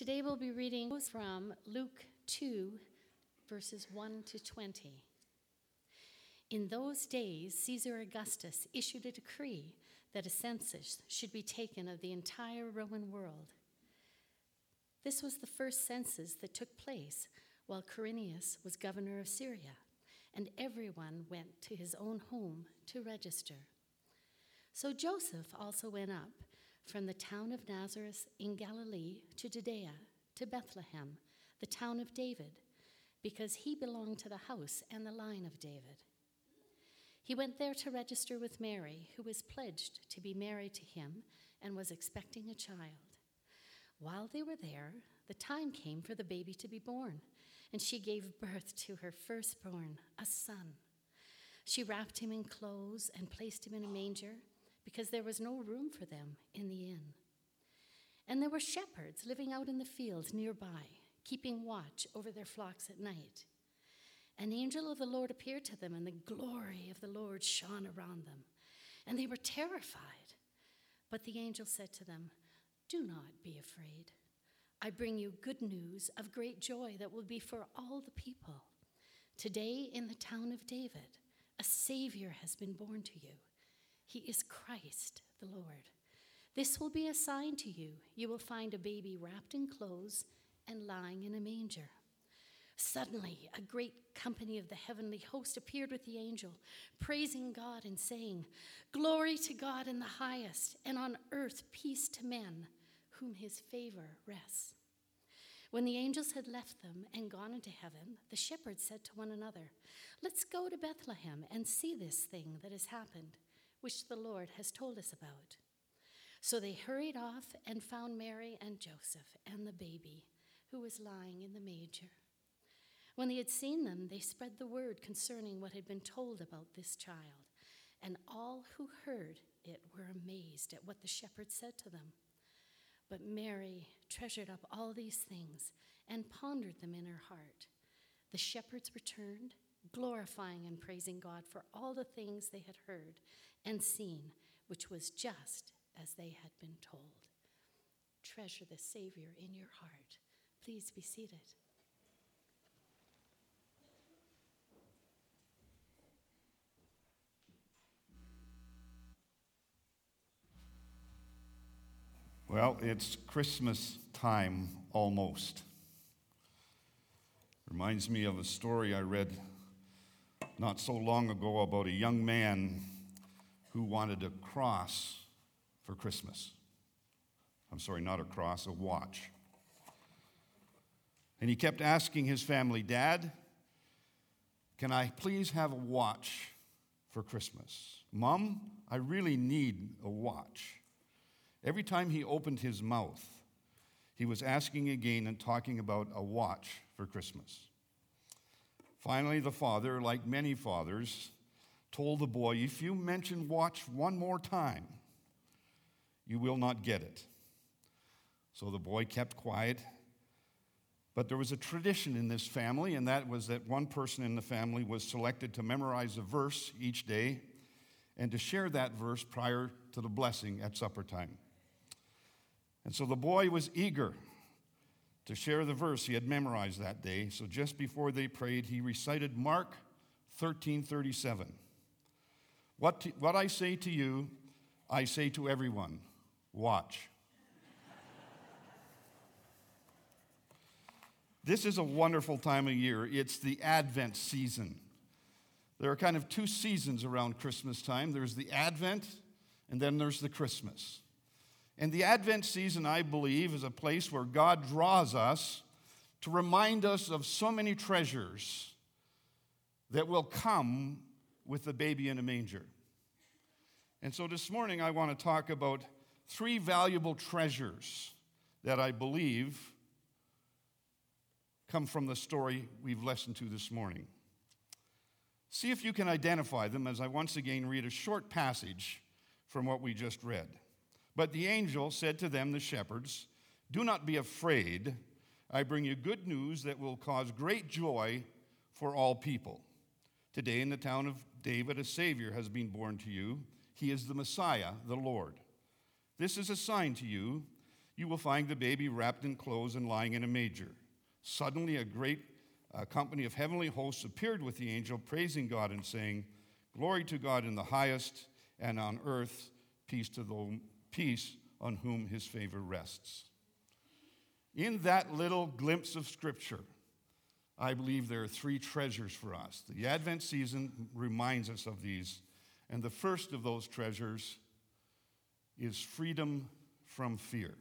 Today we'll be reading from Luke 2, verses 1 to 20. In those days, Caesar Augustus issued a decree that a census should be taken of the entire Roman world. This was the first census that took place while Quirinius was governor of Syria, and everyone went to his own home to register. So Joseph also went up from the town of Nazareth in Galilee to Judea, to Bethlehem, the town of David, because he belonged to the house and the line of David. He went there to register with Mary, who was pledged to be married to him and was expecting a child. While they were there, the time came for the baby to be born, and she gave birth to her firstborn, a son. She wrapped him in clothes and placed him in a manger because there was no room for them in the inn. And there were shepherds living out in the fields nearby, keeping watch over their flocks at night. An angel of the Lord appeared to them, and the glory of the Lord shone around them, and they were terrified. But the angel said to them, Do not be afraid. I bring you good news of great joy that will be for all the people. Today, in the town of David, a Savior has been born to you. He is Christ the Lord. This will be a sign to you. You will find a baby wrapped in clothes and lying in a manger. Suddenly, a great company of the heavenly host appeared with the angel, praising God and saying, Glory to God in the highest, and on earth peace to men whom his favor rests. When the angels had left them and gone into heaven, the shepherds said to one another, Let's go to Bethlehem and see this thing that has happened, which the Lord has told us about. So they hurried off and found Mary and Joseph and the baby, who was lying in the manger. When they had seen them, they spread the word concerning what had been told about this child, and all who heard it were amazed at what the shepherds said to them. But Mary treasured up all these things and pondered them in her heart. The shepherds returned, glorifying and praising God for all the things they had heard and seen, which was just as they had been told. Treasure the Savior in your heart. Please be seated. Well, it's Christmas time almost. Reminds me of a story I read not so long ago about a young man who wanted a cross for Christmas. I'm sorry, not a cross, a watch. And he kept asking his family, Dad, can I please have a watch for Christmas? Mom, I really need a watch. Every time he opened his mouth, he was asking again and talking about a watch for Christmas. Finally, the father, like many fathers, told the boy, If you mention watch one more time, you will not get it. So the boy kept quiet. But there was a tradition in this family, and that was that one person in the family was selected to memorize a verse each day and to share that verse prior to the blessing at supper time. And so the boy was eager to share the verse he had memorized that day. So just before they prayed, he recited Mark 13:37. What, what I say to you, I say to everyone watch. this is a wonderful time of year. It's the Advent season. There are kind of two seasons around Christmas time there's the Advent, and then there's the Christmas. And the Advent season, I believe, is a place where God draws us to remind us of so many treasures that will come with the baby in a manger. And so this morning, I want to talk about three valuable treasures that I believe come from the story we've listened to this morning. See if you can identify them as I once again read a short passage from what we just read. But the angel said to them, the shepherds, Do not be afraid. I bring you good news that will cause great joy for all people. Today, in the town of David, a Savior has been born to you. He is the Messiah, the Lord. This is a sign to you. you will find the baby wrapped in clothes and lying in a manger. Suddenly, a great uh, company of heavenly hosts appeared with the angel, praising God and saying, Glory to God in the highest, and on earth, peace to the peace on whom his favor rests. In that little glimpse of Scripture, I believe there are three treasures for us. The Advent season reminds us of these, and the first of those treasures is freedom from fear.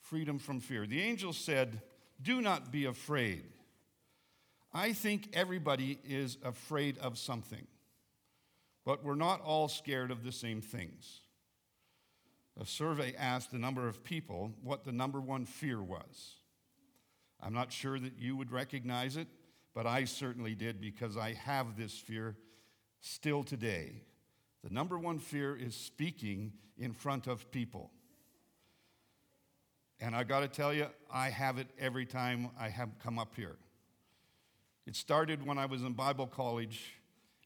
Freedom from fear. The angel said, Do not be afraid. I think everybody is afraid of something, but we're not all scared of the same things. A survey asked a number of people what the number one fear was. I'm not sure that you would recognize it, but I certainly did because I have this fear still today. The number one fear is speaking in front of people. And I got to tell you, I have it every time I have come up here. It started when I was in Bible college,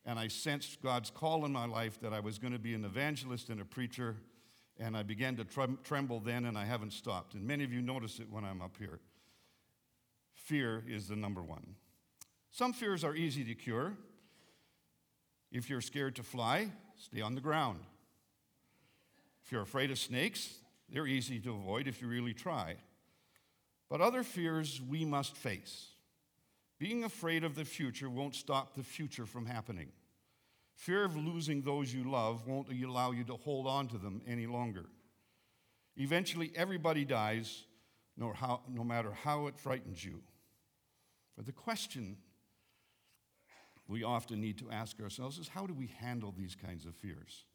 and I sensed God's call in my life that I was going to be an evangelist and a preacher, and I began to tremble then, and I haven't stopped. And many of you notice it when I'm up here. Fear is the number one. Some fears are easy to cure. If you're scared to fly, stay on the ground. If you're afraid of snakes, they're easy to avoid if you really try. But other fears we must face. Being afraid of the future won't stop the future from happening. Fear of losing those you love won't allow you to hold on to them any longer. Eventually, everybody dies, no, matter how it frightens you. But the question we often need to ask ourselves is how do we handle these kinds of fears?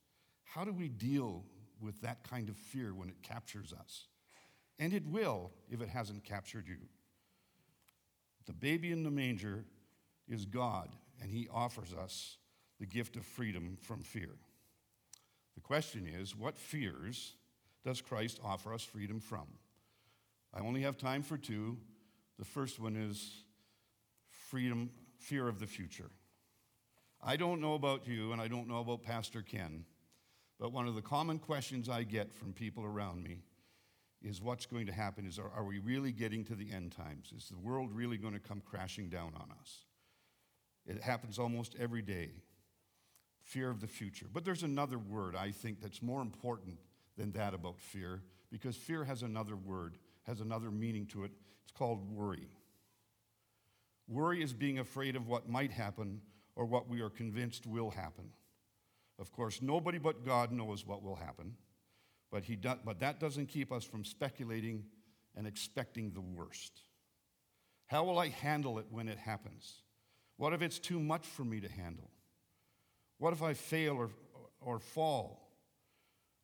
How do we deal with that kind of fear when it captures us? And it will if it hasn't captured you. The baby in the manger is God, and He offers us the gift of freedom from fear. The question is what fears does Christ offer us freedom from? I only have time for two. The first one is freedom, fear of the future. I don't know about you, and I don't know about Pastor Ken, but one of the common questions I get from people around me is what's going to happen is are, we really getting to the end times? Is the world really going to come crashing down on us? It happens almost every day. Fear of the future. But there's another word I think that's more important than that about fear because fear has another word, has another meaning to it. It's called worry. Worry is being afraid of what might happen or what we are convinced will happen. Of course, nobody but God knows what will happen, but, he do, but that doesn't keep us from speculating and expecting the worst. How will I handle it when it happens? What if it's too much for me to handle? What if I fail or, or fall?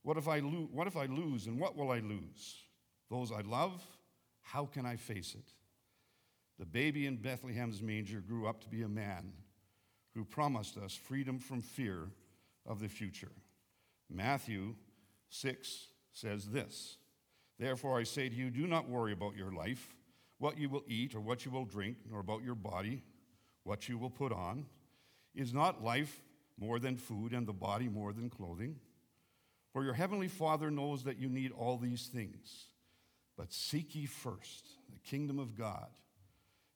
What if, I lo- what if I lose, and what will I lose? Those I love, how can I face it? The baby in Bethlehem's manger grew up to be a man who promised us freedom from fear of the future. Matthew 6 says this Therefore I say to you, do not worry about your life, what you will eat or what you will drink, nor about your body, what you will put on. Is not life more than food and the body more than clothing? For your heavenly Father knows that you need all these things. But seek ye first the kingdom of God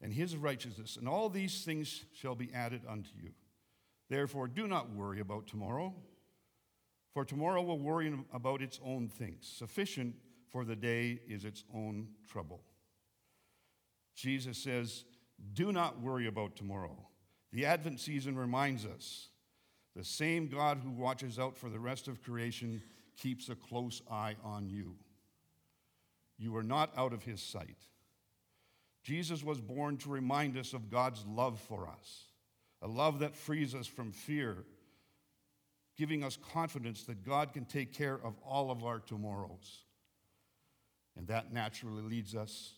and his righteousness, and all these things shall be added unto you. Therefore, do not worry about tomorrow, for tomorrow will worry about its own things. Sufficient for the day is its own trouble. Jesus says, Do not worry about tomorrow. The Advent season reminds us the same God who watches out for the rest of creation keeps a close eye on you. You are not out of his sight. Jesus was born to remind us of God's love for us a love that frees us from fear, giving us confidence that God can take care of all of our tomorrows. And that naturally leads us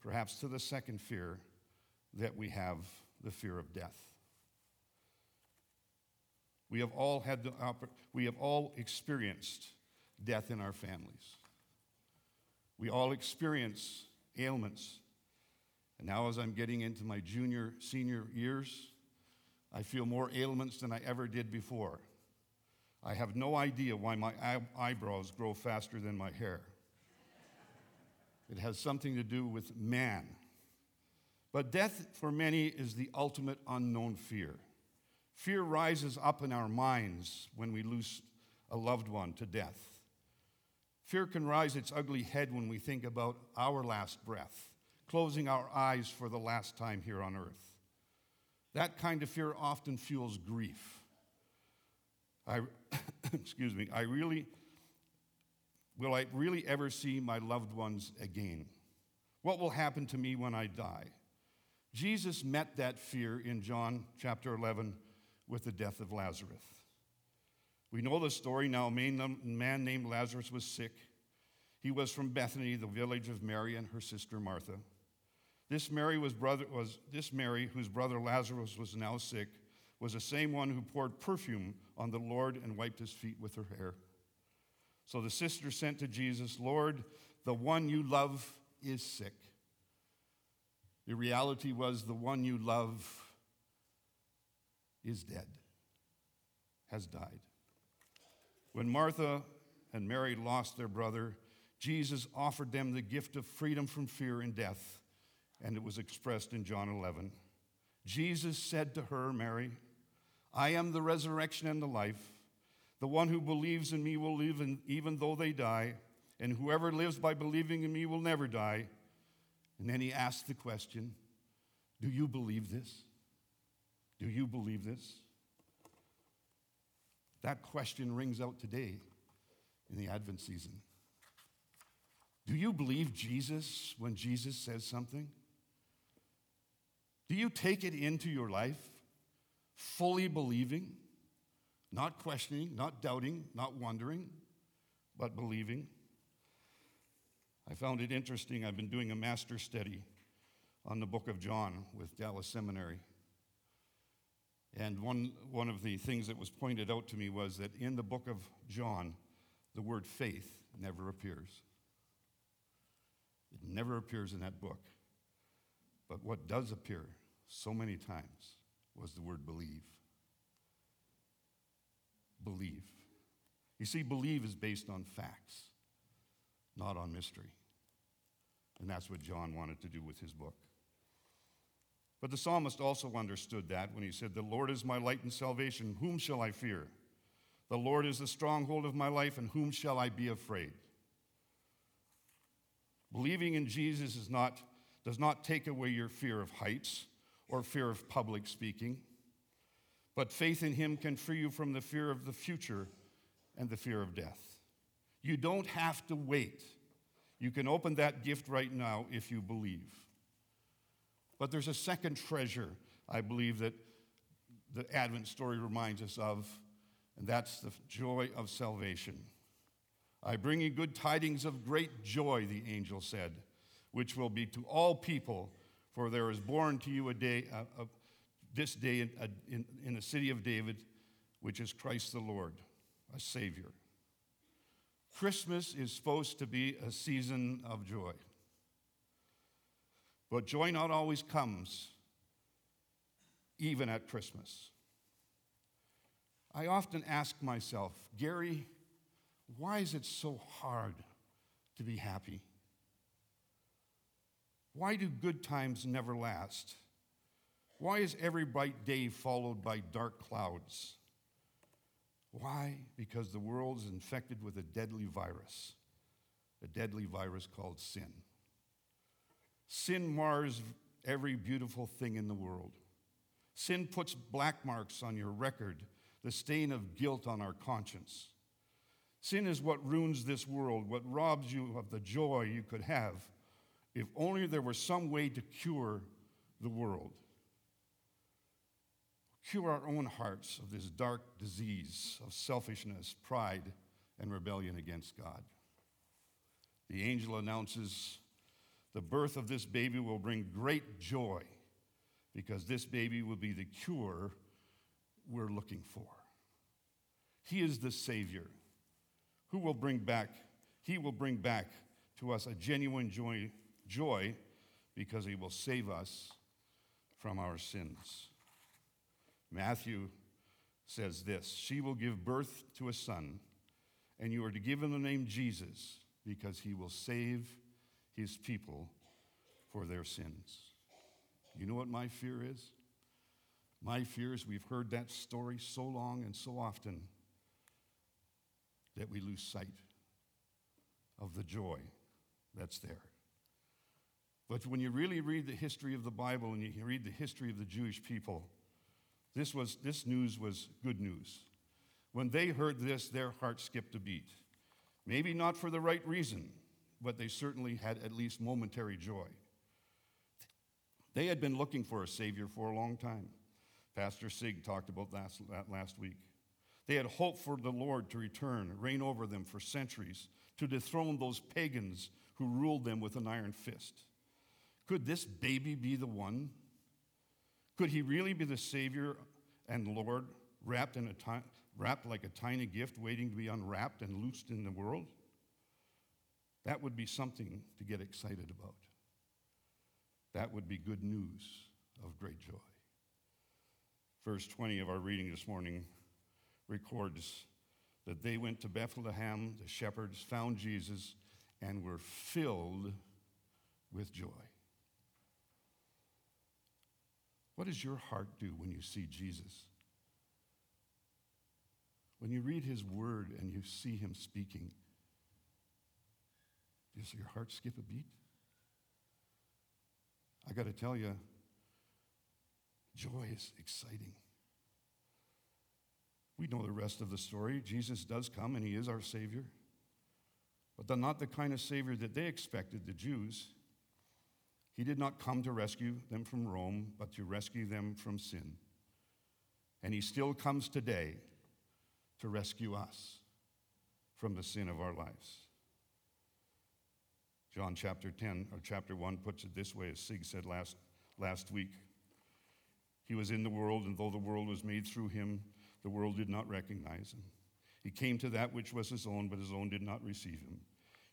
perhaps to the second fear that we have the fear of death. We have all had the we have all experienced death in our families. We all experience ailments. And now as I'm getting into my junior senior years, I feel more ailments than I ever did before. I have no idea why my eyebrows grow faster than my hair. it has something to do with man. But death for many is the ultimate unknown fear. Fear rises up in our minds when we lose a loved one to death. Fear can rise its ugly head when we think about our last breath, closing our eyes for the last time here on earth. That kind of fear often fuels grief. I, excuse me, I really, will I really ever see my loved ones again? What will happen to me when I die? Jesus met that fear in John chapter 11 with the death of Lazarus. We know the story now. A man named Lazarus was sick. He was from Bethany, the village of Mary and her sister Martha. This Mary was brother was this Mary, whose brother Lazarus was now sick, was the same one who poured perfume on the Lord and wiped his feet with her hair. So the sister sent to Jesus, Lord, the one you love is sick. The reality was the one you love is dead, has died. When Martha and Mary lost their brother, Jesus offered them the gift of freedom from fear and death, and it was expressed in John 11. Jesus said to her, Mary, I am the resurrection and the life. The one who believes in me will live even though they die, and whoever lives by believing in me will never die. And then he asked the question Do you believe this? Do you believe this? That question rings out today in the Advent season. Do you believe Jesus when Jesus says something? Do you take it into your life fully believing, not questioning, not doubting, not wondering, but believing? I found it interesting. I've been doing a master study on the book of John with Dallas Seminary. And one, one of the things that was pointed out to me was that in the book of John, the word faith never appears. It never appears in that book. But what does appear so many times was the word believe. Believe. You see, believe is based on facts, not on mystery. And that's what John wanted to do with his book. But the psalmist also understood that when he said, The Lord is my light and salvation. Whom shall I fear? The Lord is the stronghold of my life, and whom shall I be afraid? Believing in Jesus is not, does not take away your fear of heights or fear of public speaking, but faith in Him can free you from the fear of the future and the fear of death. You don't have to wait. You can open that gift right now if you believe. But there's a second treasure, I believe, that the Advent story reminds us of, and that's the joy of salvation. I bring you good tidings of great joy, the angel said, which will be to all people, for there is born to you a day, uh, uh, this day in, uh, in, in the city of David, which is Christ the Lord, a Savior. Christmas is supposed to be a season of joy. But joy not always comes, even at Christmas. I often ask myself, Gary, why is it so hard to be happy? Why do good times never last? Why is every bright day followed by dark clouds? Why? Because the world is infected with a deadly virus, a deadly virus called sin. Sin mars every beautiful thing in the world. Sin puts black marks on your record, the stain of guilt on our conscience. Sin is what ruins this world, what robs you of the joy you could have if only there were some way to cure the world. Cure our own hearts of this dark disease of selfishness, pride, and rebellion against God. The angel announces the birth of this baby will bring great joy because this baby will be the cure we're looking for. He is the Savior who will bring back, He will bring back to us a genuine joy, joy because He will save us from our sins. Matthew says this She will give birth to a son, and you are to give him the name Jesus because he will save his people for their sins. You know what my fear is? My fear is we've heard that story so long and so often that we lose sight of the joy that's there. But when you really read the history of the Bible and you read the history of the Jewish people, this, was, this news was good news. When they heard this, their heart skipped a beat. Maybe not for the right reason, but they certainly had at least momentary joy. They had been looking for a Savior for a long time. Pastor Sig talked about that last week. They had hoped for the Lord to return, reign over them for centuries, to dethrone those pagans who ruled them with an iron fist. Could this baby be the one? Could he really be the Savior and Lord, wrapped, in a ti- wrapped like a tiny gift waiting to be unwrapped and loosed in the world? That would be something to get excited about. That would be good news of great joy. Verse 20 of our reading this morning records that they went to Bethlehem, the shepherds found Jesus, and were filled with joy. What does your heart do when you see Jesus? When you read his word and you see him speaking, does your heart skip a beat? I got to tell you, joy is exciting. We know the rest of the story. Jesus does come and he is our Savior. But not the kind of Savior that they expected, the Jews. He did not come to rescue them from Rome, but to rescue them from sin. And he still comes today to rescue us from the sin of our lives. John chapter 10 or chapter 1 puts it this way, as Sig said last, last week. He was in the world, and though the world was made through him, the world did not recognize him. He came to that which was his own, but his own did not receive him.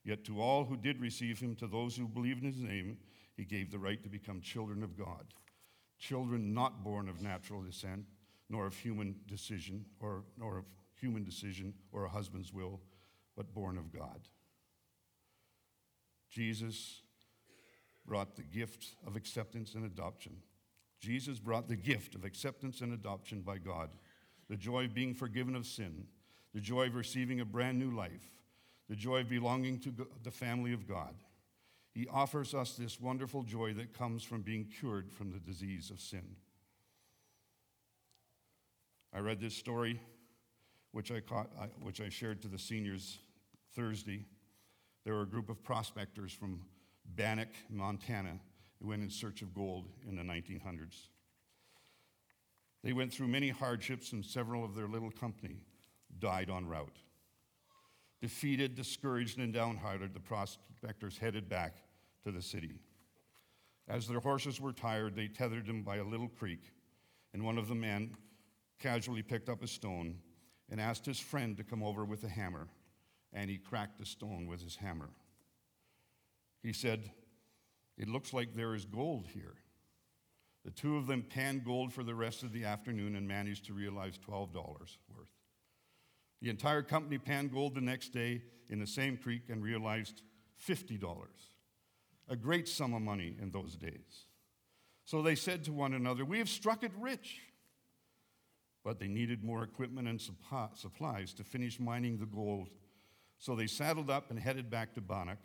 Yet to all who did receive him, to those who believed in his name, he gave the right to become children of God. Children not born of natural descent, nor of human decision, or nor of human decision or a husband's will, but born of God. Jesus brought the gift of acceptance and adoption. Jesus brought the gift of acceptance and adoption by God the joy of being forgiven of sin, the joy of receiving a brand new life, the joy of belonging to the family of God. He offers us this wonderful joy that comes from being cured from the disease of sin. I read this story, which I, caught, which I shared to the seniors Thursday. There were a group of prospectors from Bannack, Montana, who went in search of gold in the 1900s. They went through many hardships, and several of their little company died en route. Defeated, discouraged, and downhearted, the prospectors headed back to the city. As their horses were tired, they tethered them by a little creek, and one of the men casually picked up a stone and asked his friend to come over with a hammer, and he cracked the stone with his hammer. He said, It looks like there is gold here. The two of them panned gold for the rest of the afternoon and managed to realize $12 worth. The entire company panned gold the next day in the same creek and realized $50, a great sum of money in those days. So they said to one another, We have struck it rich. But they needed more equipment and supplies to finish mining the gold. So they saddled up and headed back to Bannack,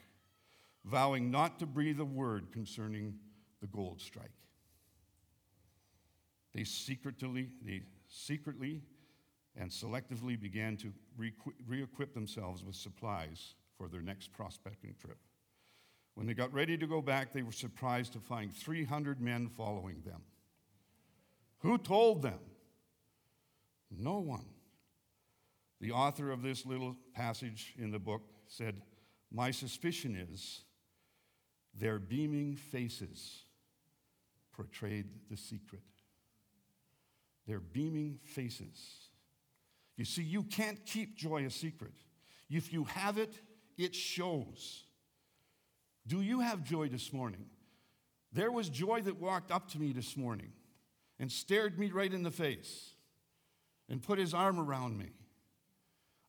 vowing not to breathe a word concerning the gold strike. They secretly, they secretly and selectively began to re equip themselves with supplies for their next prospecting trip. When they got ready to go back, they were surprised to find 300 men following them. Who told them? No one. The author of this little passage in the book said, My suspicion is their beaming faces portrayed the secret their beaming faces. You see, you can't keep joy a secret. If you have it, it shows. Do you have joy this morning? There was joy that walked up to me this morning and stared me right in the face and put his arm around me.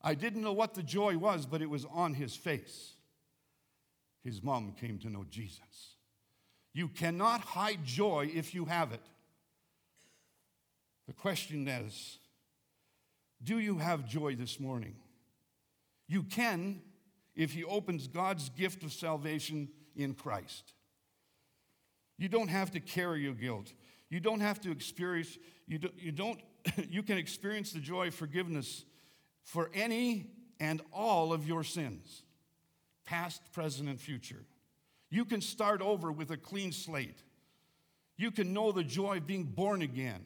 I didn't know what the joy was, but it was on his face. his mom came to know Jesus. You cannot hide joy if you have it. The question is do you have joy this morning? You can if He opens God's gift of salvation in Christ. You don't have to carry your guilt. You don't have to experience, you, do, you don't, you can experience the joy of forgiveness for any and all of your sins, past, present, and future. You can start over with a clean slate. You can know the joy of being born again.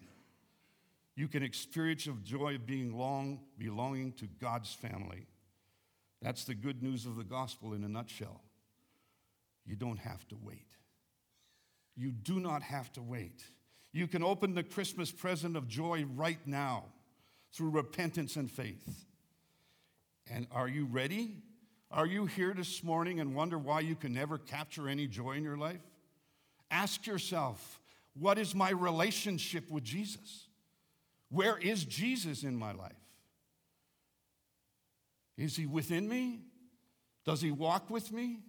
You can experience the joy of being long belonging to God's family. That's the good news of the gospel in a nutshell. You don't have to wait. You do not have to wait. You can open the Christmas present of joy right now through repentance and faith. And are you ready? Are you here this morning and wonder why you can never capture any joy in your life? Ask yourself, what is my relationship with Jesus? Where is Jesus in my life? Is he within me? Does he walk with me?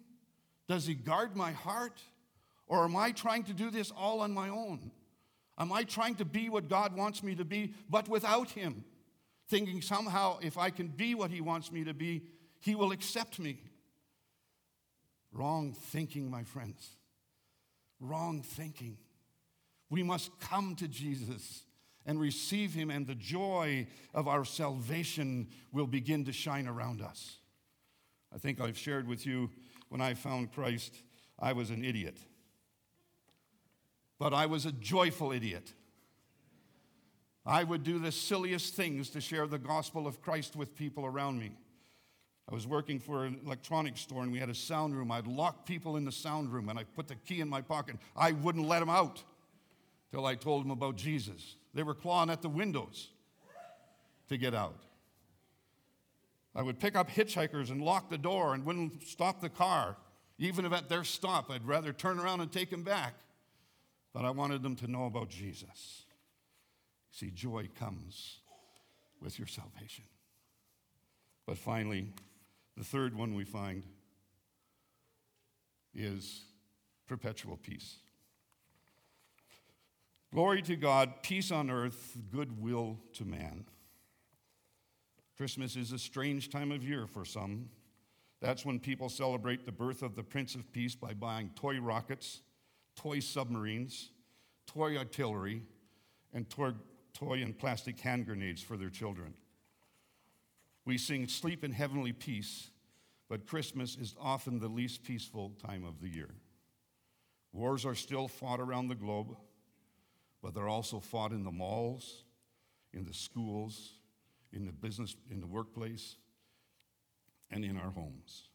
Does he guard my heart? Or am I trying to do this all on my own? Am I trying to be what God wants me to be, but without him? Thinking somehow if I can be what he wants me to be, he will accept me. Wrong thinking, my friends. Wrong thinking. We must come to Jesus and receive him, and the joy of our salvation will begin to shine around us. I think I've shared with you when I found Christ, I was an idiot. But I was a joyful idiot. I would do the silliest things to share the gospel of Christ with people around me. I was working for an electronics store and we had a sound room. I'd lock people in the sound room and I put the key in my pocket. I wouldn't let them out till I told them about Jesus. They were clawing at the windows to get out. I would pick up hitchhikers and lock the door and wouldn't stop the car. Even if at their stop, I'd rather turn around and take them back. But I wanted them to know about Jesus. See, joy comes with your salvation. But finally, the third one we find is perpetual peace. Glory to God, peace on earth, goodwill to man. Christmas is a strange time of year for some. That's when people celebrate the birth of the Prince of Peace by buying toy rockets, toy submarines, toy artillery, and toy, toy and plastic hand grenades for their children. We sing Sleep in Heavenly Peace, but Christmas is often the least peaceful time of the year. Wars are still fought around the globe but they're also fought in the malls, in the schools, in the business, in the workplace, and in our homes.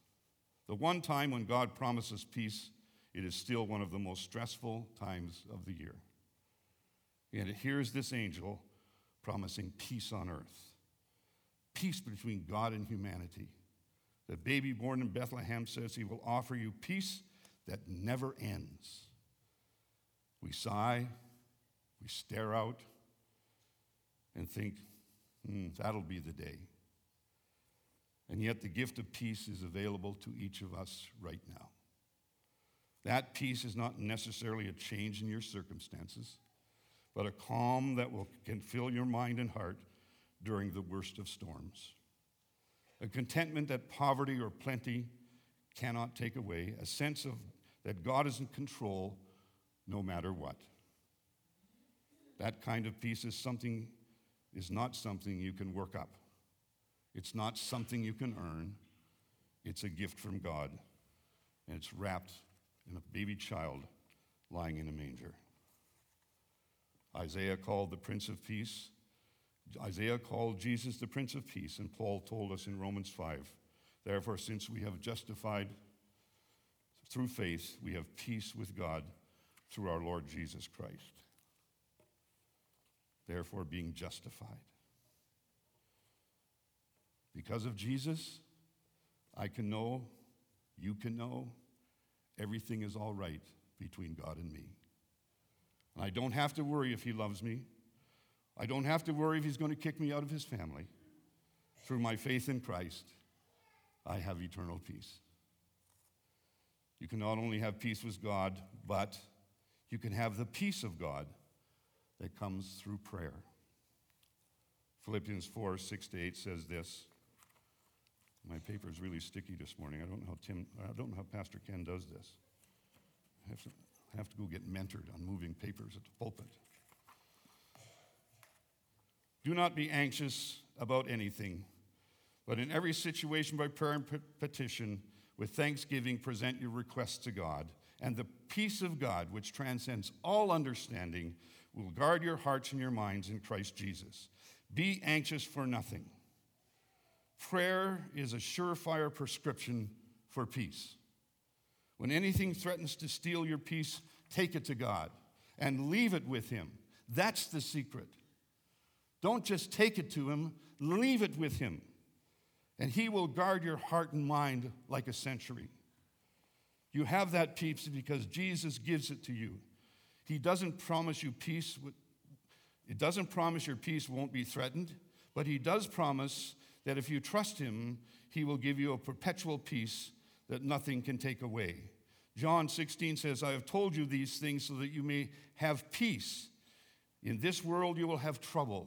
The one time when God promises peace, it is still one of the most stressful times of the year. And here's this angel promising peace on earth, peace between God and humanity. The baby born in Bethlehem says he will offer you peace that never ends. We sigh, we stare out and think, hmm, that'll be the day. And yet, the gift of peace is available to each of us right now. That peace is not necessarily a change in your circumstances, but a calm that will, can fill your mind and heart during the worst of storms. A contentment that poverty or plenty cannot take away, a sense of that God is in control no matter what. That kind of peace is something is not something you can work up. It's not something you can earn. It's a gift from God. And it's wrapped in a baby child lying in a manger. Isaiah called the Prince of Peace. Isaiah called Jesus the Prince of Peace, and Paul told us in Romans 5 Therefore, since we have justified through faith, we have peace with God through our Lord Jesus Christ therefore being justified. Because of Jesus, I can know, you can know, everything is all right between God and me. And I don't have to worry if He loves me. I don't have to worry if He's going to kick me out of His family. Through my faith in Christ, I have eternal peace. You can not only have peace with God, but you can have the peace of God that comes through prayer. Philippians 4 6 to 8 says this. My paper is really sticky this morning. I don't know how Tim, I don't know how Pastor Ken does this. I have to, I have to go get mentored on moving papers at the pulpit. Do not be anxious about anything, but in every situation by prayer and petition, with thanksgiving, present your requests to God. And the peace of God, which transcends all understanding, will guard your hearts and your minds in Christ Jesus. Be anxious for nothing. Prayer is a surefire prescription for peace. When anything threatens to steal your peace, take it to God and leave it with Him. That's the secret. Don't just take it to Him, leave it with Him. And He will guard your heart and mind like a century. You have that peace because Jesus gives it to you. He doesn't promise you peace. It doesn't promise your peace won't be threatened, but He does promise that if you trust Him, He will give you a perpetual peace that nothing can take away. John 16 says, I have told you these things so that you may have peace. In this world you will have trouble,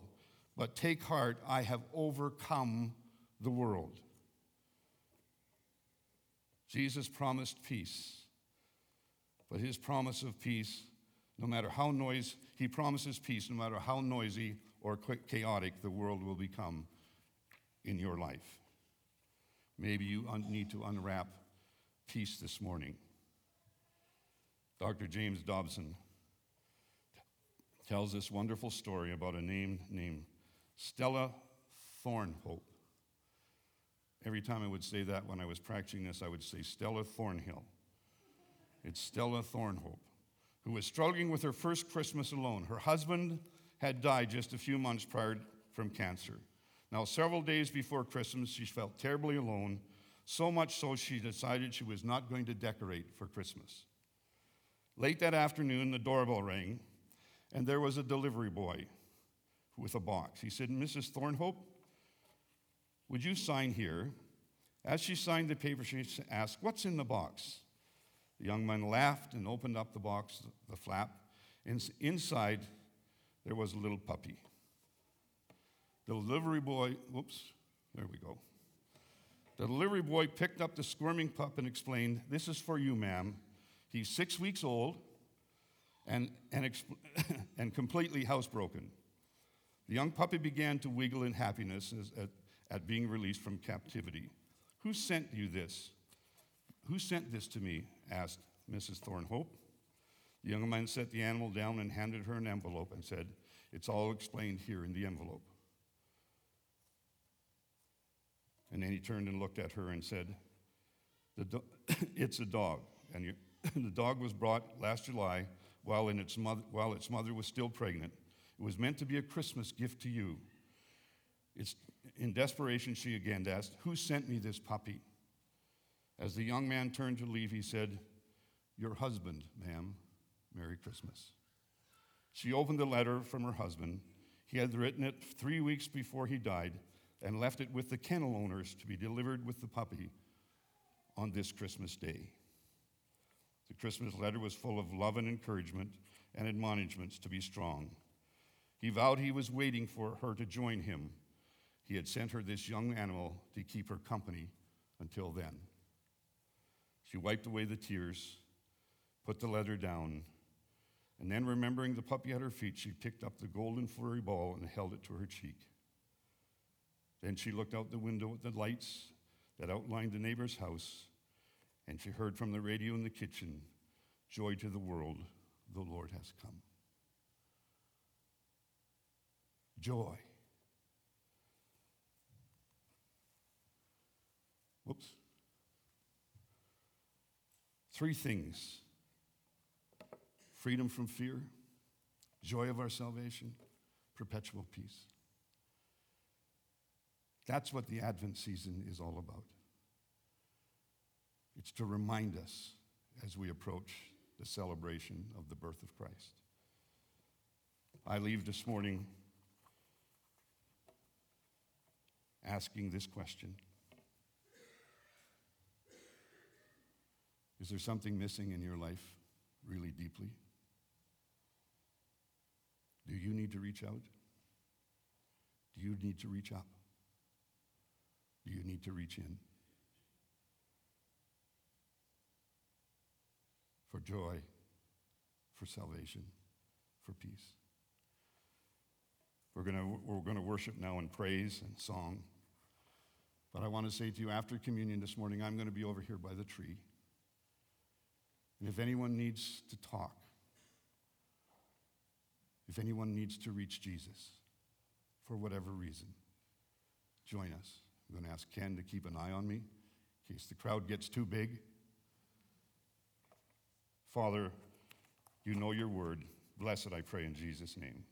but take heart, I have overcome the world. Jesus promised peace, but his promise of peace, no matter how noisy, he promises peace no matter how noisy or chaotic the world will become in your life. Maybe you un- need to unwrap peace this morning. Dr. James Dobson tells this wonderful story about a name named Stella Thornhope. Every time I would say that when I was practicing this, I would say Stella Thornhill. It's Stella Thornhope, who was struggling with her first Christmas alone. Her husband had died just a few months prior from cancer. Now, several days before Christmas, she felt terribly alone, so much so she decided she was not going to decorate for Christmas. Late that afternoon, the doorbell rang, and there was a delivery boy with a box. He said, Mrs. Thornhope, would you sign here? As she signed the paper, she asked, What's in the box? The young man laughed and opened up the box, the flap. Inside, there was a little puppy. The delivery boy, whoops, there we go. The delivery boy picked up the squirming pup and explained, This is for you, ma'am. He's six weeks old and, and, exp- and completely housebroken. The young puppy began to wiggle in happiness at, at being released from captivity. Who sent you this? Who sent this to me? Asked Mrs. Thornhope. The young man set the animal down and handed her an envelope and said, It's all explained here in the envelope. And then he turned and looked at her and said, do- It's a dog. And the dog was brought last July while, its mother, while its mother was still pregnant. It was meant to be a Christmas gift to you. It's, in desperation, she again asked, Who sent me this puppy? As the young man turned to leave, he said, Your husband, ma'am. Merry Christmas. She opened the letter from her husband. He had written it three weeks before he died and left it with the kennel owners to be delivered with the puppy on this Christmas day. The Christmas letter was full of love and encouragement and admonishments to be strong. He vowed he was waiting for her to join him. He had sent her this young animal to keep her company until then. She wiped away the tears, put the letter down, and then, remembering the puppy at her feet, she picked up the golden furry ball and held it to her cheek. Then she looked out the window at the lights that outlined the neighbor's house, and she heard from the radio in the kitchen Joy to the world, the Lord has come. Joy. Whoops. Three things freedom from fear, joy of our salvation, perpetual peace. That's what the Advent season is all about. It's to remind us as we approach the celebration of the birth of Christ. I leave this morning asking this question Is there something missing in your life really deeply? Do you need to reach out? Do you need to reach up? Do you need to reach in? For joy, for salvation, for peace. We're going we're to worship now in praise and song. But I want to say to you, after communion this morning, I'm going to be over here by the tree. And if anyone needs to talk, if anyone needs to reach Jesus for whatever reason, join us. I'm going to ask Ken to keep an eye on me in case the crowd gets too big. Father, you know your word. Bless it, I pray, in Jesus' name.